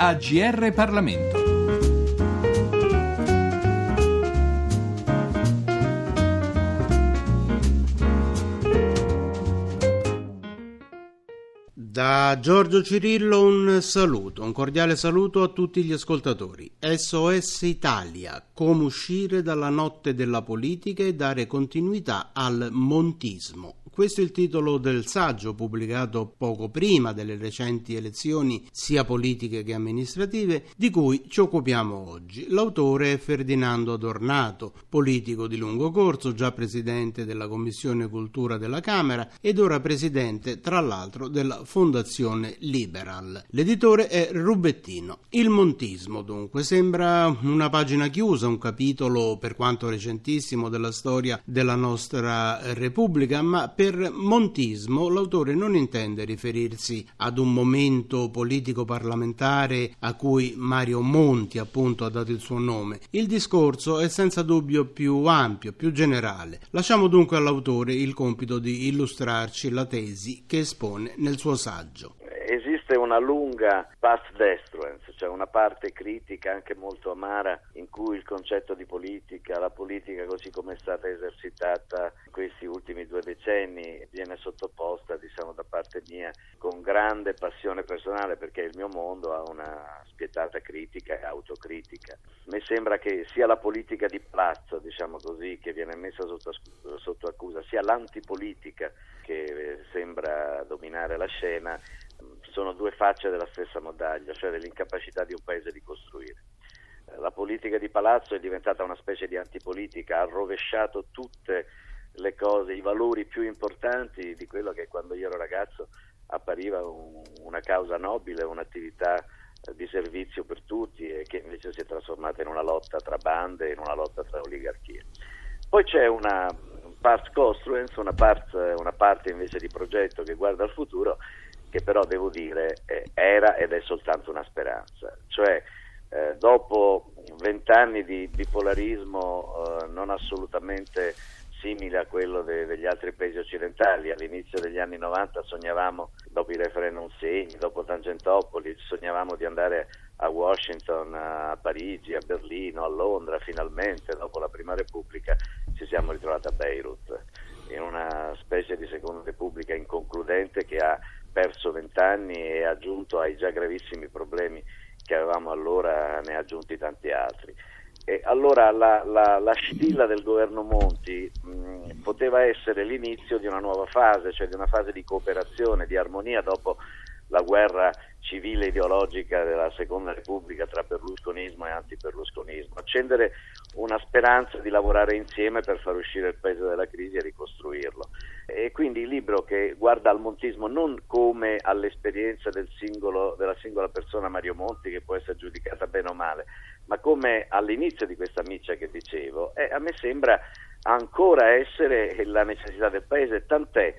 AGR Parlamento. Da Giorgio Cirillo un saluto, un cordiale saluto a tutti gli ascoltatori. SOS Italia, come uscire dalla notte della politica e dare continuità al montismo. Questo è il titolo del saggio pubblicato poco prima delle recenti elezioni sia politiche che amministrative di cui ci occupiamo oggi. L'autore è Ferdinando Adornato, politico di lungo corso, già presidente della Commissione Cultura della Camera ed ora presidente tra l'altro della Fondazione Liberal. L'editore è Rubettino. Il montismo dunque sembra una pagina chiusa, un capitolo per quanto recentissimo della storia della nostra Repubblica, ma per per montismo l'autore non intende riferirsi ad un momento politico-parlamentare a cui Mario Monti appunto ha dato il suo nome. Il discorso è senza dubbio più ampio, più generale. Lasciamo dunque all'autore il compito di illustrarci la tesi che espone nel suo saggio esiste una lunga past destruence, cioè una parte critica anche molto amara in cui il concetto di politica, la politica così come è stata esercitata in questi ultimi due decenni viene sottoposta diciamo da parte mia con grande passione personale perché il mio mondo ha una spietata critica e autocritica. Mi sembra che sia la politica di palazzo, diciamo così, che viene messa sotto, sotto accusa, sia l'antipolitica che sembra dominare la scena sono due facce della stessa medaglia, cioè dell'incapacità di un paese di costruire. Eh, la politica di palazzo è diventata una specie di antipolitica, ha rovesciato tutte le cose, i valori più importanti di quello che quando io ero ragazzo appariva un, una causa nobile, un'attività eh, di servizio per tutti e che invece si è trasformata in una lotta tra bande, in una lotta tra oligarchie. Poi c'è una part construence, una, part, una parte invece di progetto che guarda al futuro che però devo dire eh, era ed è soltanto una speranza. Cioè, eh, dopo vent'anni di bipolarismo eh, non assolutamente simile a quello de- degli altri paesi occidentali, all'inizio degli anni 90 sognavamo, dopo i referendum segni, dopo Tangentopoli, sognavamo di andare a Washington, a Parigi, a Berlino, a Londra, finalmente dopo la Prima Repubblica ci siamo ritrovati a Beirut, in una specie di Seconda Repubblica inconcludente che ha perso vent'anni e aggiunto ai già gravissimi problemi che avevamo allora, ne ha aggiunti tanti altri. E allora la, la, la scintilla del governo Monti mh, poteva essere l'inizio di una nuova fase, cioè di una fase di cooperazione, di armonia dopo la guerra civile ideologica della Seconda Repubblica tra berlusconismo e antiberlusconismo, accendere una speranza di lavorare insieme per far uscire il paese dalla crisi e ricostruirlo. E quindi il libro che guarda al montismo non come all'esperienza del singolo, della singola persona Mario Monti che può essere giudicata bene o male, ma come all'inizio di questa miccia che dicevo, eh, a me sembra ancora essere la necessità del paese, tant'è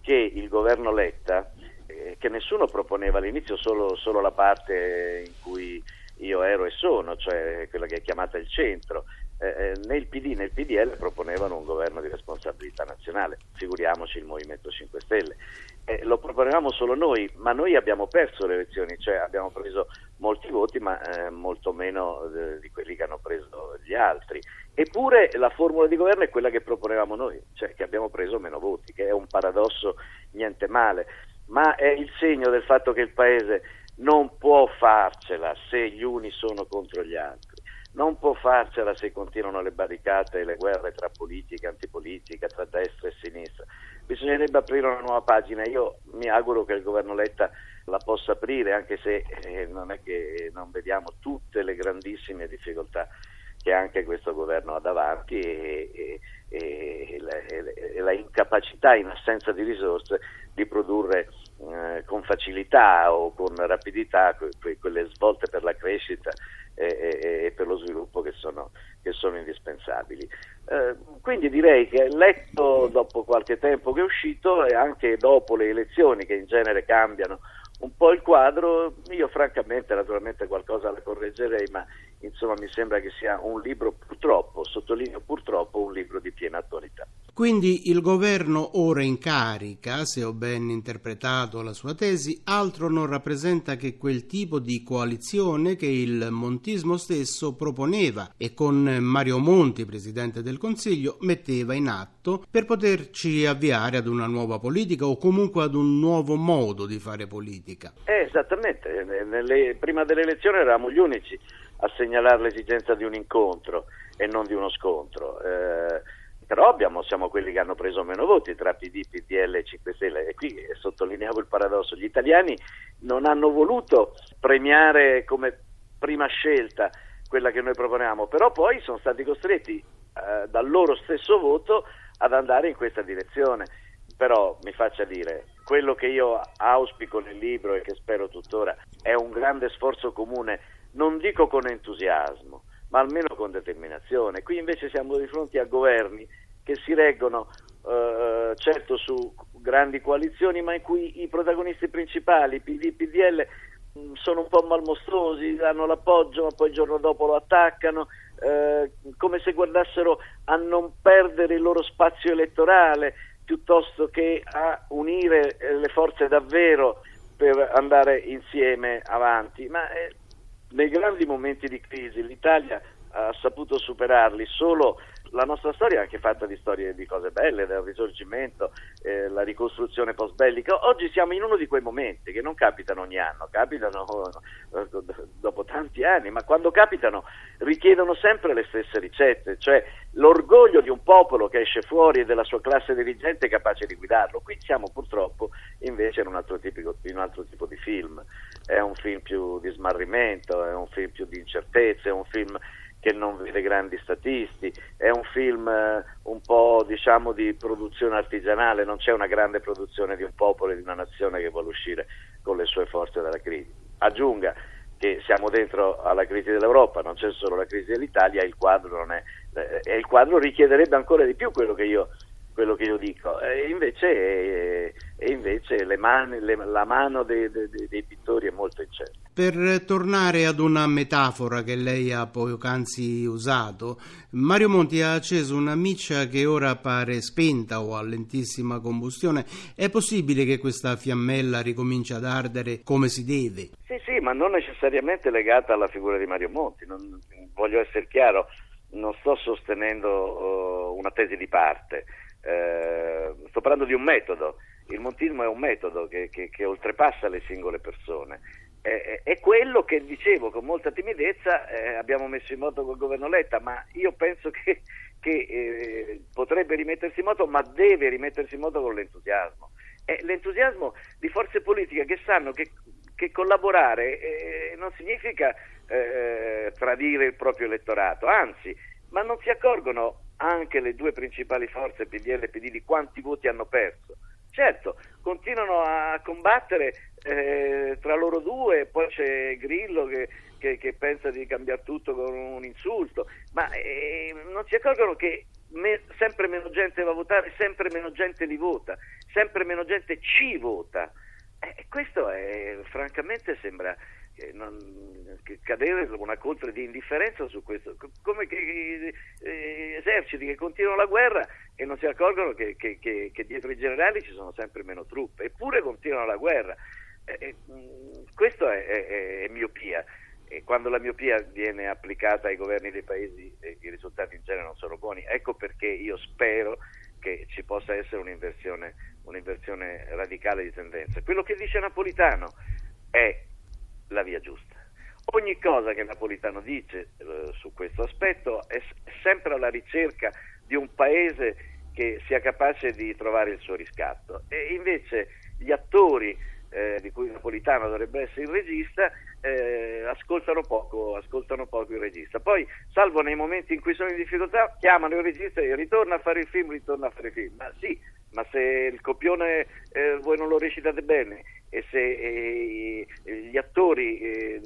che il governo Letta eh, che nessuno proponeva all'inizio solo, solo, la parte in cui io ero e sono, cioè quella che è chiamata il centro. Eh, né PD né il PDL proponevano un governo di responsabilità nazionale, figuriamoci il Movimento 5 Stelle. Eh, lo proponevamo solo noi, ma noi abbiamo perso le elezioni, cioè abbiamo preso molti voti, ma eh, molto meno eh, di quelli che hanno preso gli altri. Eppure la formula di governo è quella che proponevamo noi, cioè che abbiamo preso meno voti, che è un paradosso niente male ma è il segno del fatto che il Paese non può farcela se gli uni sono contro gli altri, non può farcela se continuano le barricate e le guerre tra politica e antipolitica, tra destra e sinistra. Bisognerebbe aprire una nuova pagina. Io mi auguro che il governo Letta la possa aprire, anche se eh, non è che non vediamo tutte le grandissime difficoltà che anche questo governo ha davanti e, e, e, la, e la incapacità in assenza di risorse di produrre eh, con facilità o con rapidità que- quelle svolte per la crescita e, e, e per lo sviluppo che sono, che sono indispensabili. Eh, quindi direi che letto dopo qualche tempo che è uscito e anche dopo le elezioni che in genere cambiano un po' il quadro, io francamente naturalmente qualcosa la correggerei, ma insomma mi sembra che sia un libro purtroppo, sottolineo purtroppo, un libro di piena attualità. Quindi il governo ora in carica, se ho ben interpretato la sua tesi, altro non rappresenta che quel tipo di coalizione che il montismo stesso proponeva e con Mario Monti, presidente del Consiglio, metteva in atto per poterci avviare ad una nuova politica o comunque ad un nuovo modo di fare politica. Eh, esattamente, Nelle, prima delle elezioni eravamo gli unici a segnalare l'esigenza di un incontro e non di uno scontro. Eh, però abbiamo, siamo quelli che hanno preso meno voti tra PD, PDL e 5 Stelle e qui sottolineavo il paradosso, gli italiani non hanno voluto premiare come prima scelta quella che noi proponiamo, però poi sono stati costretti eh, dal loro stesso voto ad andare in questa direzione. Però mi faccia dire, quello che io auspico nel libro e che spero tuttora è un grande sforzo comune, non dico con entusiasmo, ma almeno con determinazione. Qui invece siamo di fronte a governi che si reggono eh, certo su grandi coalizioni, ma in cui i protagonisti principali, PD e PDL, mh, sono un po' malmostrosi, danno l'appoggio, ma poi il giorno dopo lo attaccano, eh, come se guardassero a non perdere il loro spazio elettorale piuttosto che a unire eh, le forze davvero per andare insieme avanti. Ma eh, nei grandi momenti di crisi l'Italia ha saputo superarli solo la nostra storia è anche fatta di storie di cose belle, del risorgimento, eh, la ricostruzione post bellica. Oggi siamo in uno di quei momenti che non capitano ogni anno, capitano dopo tanti anni, ma quando capitano richiedono sempre le stesse ricette, cioè l'orgoglio di un popolo che esce fuori e della sua classe dirigente capace di guidarlo. Qui siamo purtroppo invece in un altro, tipico, in un altro tipo di film, è un film più di smarrimento, è un film più di incertezze, è un film che non vede grandi statisti, è un film eh, un po' diciamo di produzione artigianale, non c'è una grande produzione di un popolo e di una nazione che vuole uscire con le sue forze dalla crisi. Aggiunga che siamo dentro alla crisi dell'Europa, non c'è solo la crisi dell'Italia, il quadro, è, eh, il quadro richiederebbe ancora di più quello che io quello che io dico, e invece, e invece mani, le, la mano dei, dei, dei, pittori è molto incerta. Per tornare ad una metafora che lei ha poc'anzi usato, Mario Monti ha acceso una miccia che ora pare spenta o a lentissima combustione. È possibile che questa fiammella ricominci ad ardere come si deve? Sì, sì, ma non necessariamente legata alla figura di Mario Monti, non, voglio essere chiaro, non sto sostenendo uh, una tesi di parte eh, sto parlando di un metodo, il montismo è un metodo che, che, che oltrepassa le singole persone. È, è, quello che dicevo con molta timidezza eh, abbiamo messo in moto col governo Letta, ma io penso che, che eh, potrebbe rimettersi in moto, ma deve rimettersi in moto con l'entusiasmo. L'entusiasmo di forze politiche che sanno che, collaborare eh, non significa eh, tradire il proprio elettorato, anzi, ma non si accorgono anche le due principali forze, PDL e PD, di quanti voti hanno perso. Certo, continuano a combattere eh, tra loro due, poi c'è Grillo che, che, che, pensa di cambiare tutto con un insulto, ma eh, non si accorgono che me, sempre meno gente va a votare, sempre meno gente li vota, sempre meno gente ci vota. Eh, questo è, francamente sembra che non, che cadere una coltre di indifferenza su questo, come che, eh, eserciti che continuano la guerra e non si accorgono che, che, che, dietro i generali ci sono sempre meno truppe, eppure continuano la guerra. Eh, eh, questo è, è, è miopia e quando la miopia viene applicata ai governi dei paesi eh, i risultati in genere non sono buoni. Ecco perché io spero che ci possa essere un'inversione, un'inversione radicale di tendenza. Quello che dice Napolitano è la via giusta. Ogni cosa che Napolitano dice eh, su questo aspetto è, è sempre alla ricerca di un paese che sia capace di trovare il suo riscatto. E invece gli attori eh, di cui Napolitano dovrebbe essere il regista eh, ascoltano, poco, ascoltano poco il regista. Poi salvo nei momenti in cui sono in difficoltà chiamano il regista e ritorna a fare il film ritorna a fare il film. Ma sì ma se il copione eh, voi non lo recitate bene e se eh, gli attori eh,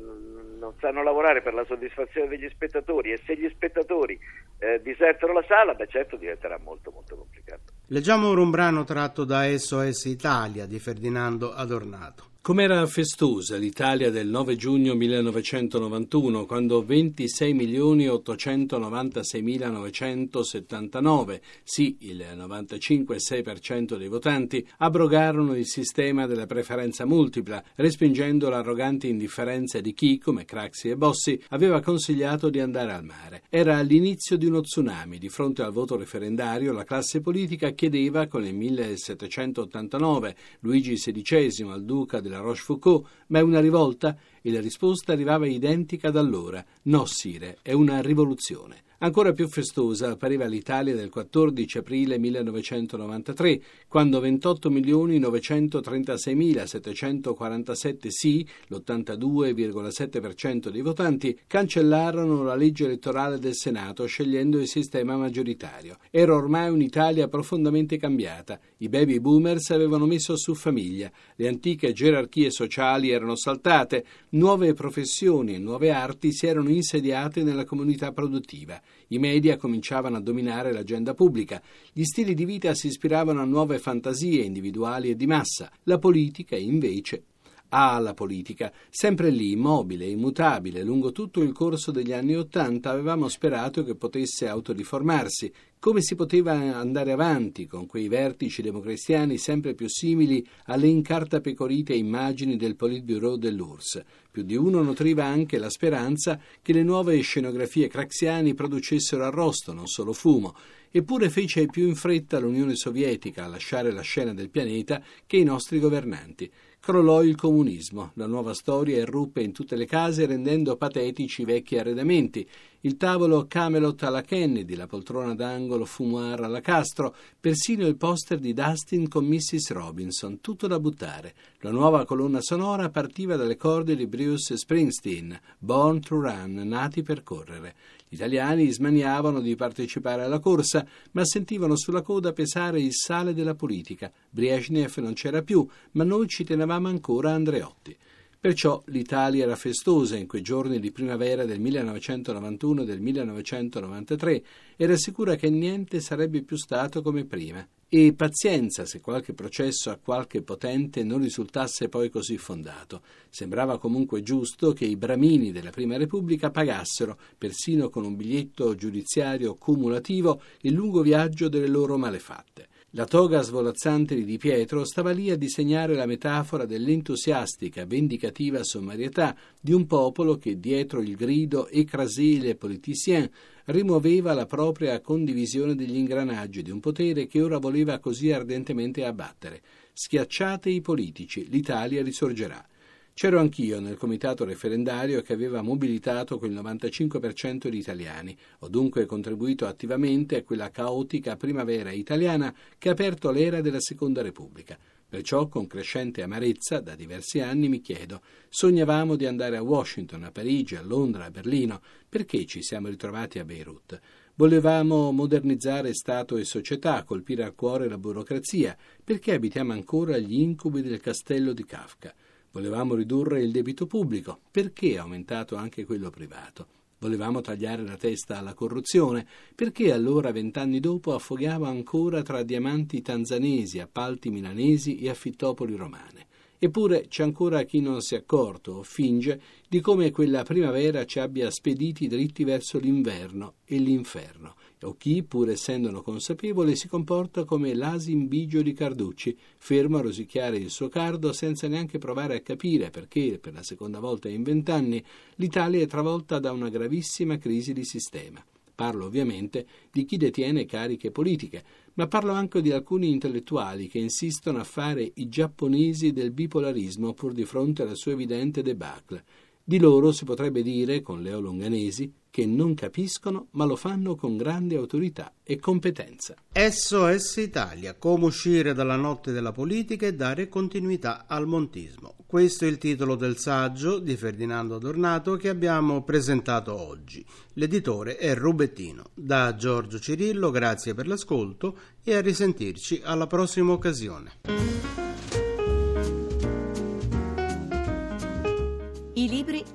non sanno lavorare per la soddisfazione degli spettatori e se gli spettatori eh, disertano la sala, beh certo diventerà molto molto complicato. Leggiamo ora un brano tratto da SOS Italia di Ferdinando Adornato. Com'era festosa l'Italia del 9 giugno 1991, quando 26.896.979, sì, il 95,6% dei votanti, abrogarono il sistema della preferenza multipla, respingendo l'arrogante indifferenza di chi, come Craxi e Bossi, aveva consigliato di andare al mare. Era l'inizio di uno tsunami. Di fronte al voto referendario, la classe politica chiedeva, con il 1789, Luigi XVI al duca del la Rochefoucauld, ma è una rivolta? E la risposta arrivava identica da allora. No, Sire, è una rivoluzione. Ancora più festosa appariva l'Italia del 14 aprile 1993, quando 28.936.747 sì, l'82,7% dei votanti, cancellarono la legge elettorale del Senato scegliendo il sistema maggioritario. Era ormai un'Italia profondamente cambiata. I baby boomers avevano messo su famiglia, le antiche gerarchie sociali erano saltate, nuove professioni e nuove arti si erano insediate nella comunità produttiva. I media cominciavano a dominare l'agenda pubblica, gli stili di vita si ispiravano a nuove fantasie individuali e di massa, la politica invece Ah, la politica, sempre lì, immobile, immutabile, lungo tutto il corso degli anni Ottanta avevamo sperato che potesse autoriformarsi. Come si poteva andare avanti con quei vertici democristiani sempre più simili alle incartapecorite immagini del Politburo dell'URSS? Più di uno nutriva anche la speranza che le nuove scenografie craxiani producessero arrosto, non solo fumo. Eppure fece più in fretta l'Unione Sovietica a lasciare la scena del pianeta che i nostri governanti. Crollò il comunismo, la nuova storia irruppe in tutte le case rendendo patetici i vecchi arredamenti. Il tavolo Camelot alla Kennedy, la poltrona d'angolo Fumoir alla Castro, persino il poster di Dustin con Mrs. Robinson, tutto da buttare. La nuova colonna sonora partiva dalle corde di Bruce Springsteen, Born to Run, nati per correre. Gli italiani smaniavano di partecipare alla corsa, ma sentivano sulla coda pesare il sale della politica. Brezhnev non c'era più, ma noi ci tenevamo ancora Andreotti. Perciò l'Italia era festosa in quei giorni di primavera del 1991 e del 1993, era sicura che niente sarebbe più stato come prima. E pazienza se qualche processo a qualche potente non risultasse poi così fondato. Sembrava comunque giusto che i bramini della Prima Repubblica pagassero, persino con un biglietto giudiziario cumulativo, il lungo viaggio delle loro malefatte. La toga svolazzante di Di Pietro stava lì a disegnare la metafora dell'entusiastica, vendicativa sommarietà di un popolo che, dietro il grido «écrasez les politiciens», rimuoveva la propria condivisione degli ingranaggi di un potere che ora voleva così ardentemente abbattere. Schiacciate i politici, l'Italia risorgerà. C'ero anch'io nel comitato referendario che aveva mobilitato quel 95% di italiani. Ho dunque contribuito attivamente a quella caotica primavera italiana che ha aperto l'era della Seconda Repubblica. Perciò, con crescente amarezza, da diversi anni mi chiedo: sognavamo di andare a Washington, a Parigi, a Londra, a Berlino. Perché ci siamo ritrovati a Beirut? Volevamo modernizzare Stato e società, colpire al cuore la burocrazia. Perché abitiamo ancora gli incubi del castello di Kafka? Volevamo ridurre il debito pubblico. Perché è aumentato anche quello privato? Volevamo tagliare la testa alla corruzione, perché allora, vent'anni dopo, affoghiamo ancora tra diamanti tanzanesi, appalti milanesi e affittopoli romane. Eppure c'è ancora chi non si è accorto o finge di come quella primavera ci abbia spediti dritti verso l'inverno e l'inferno, o chi, pur essendone consapevole, si comporta come l'asin bigio di Carducci, fermo a rosicchiare il suo cardo senza neanche provare a capire perché, per la seconda volta in vent'anni, l'Italia è travolta da una gravissima crisi di sistema. Parlo ovviamente di chi detiene cariche politiche, ma parlo anche di alcuni intellettuali che insistono a fare i giapponesi del bipolarismo pur di fronte alla sua evidente debacle. Di loro si potrebbe dire, con Leo Longanesi, che non capiscono, ma lo fanno con grande autorità e competenza. SOS Italia, come uscire dalla notte della politica e dare continuità al montismo. Questo è il titolo del saggio di Ferdinando Adornato che abbiamo presentato oggi. L'editore è Rubettino. Da Giorgio Cirillo, grazie per l'ascolto e a risentirci alla prossima occasione.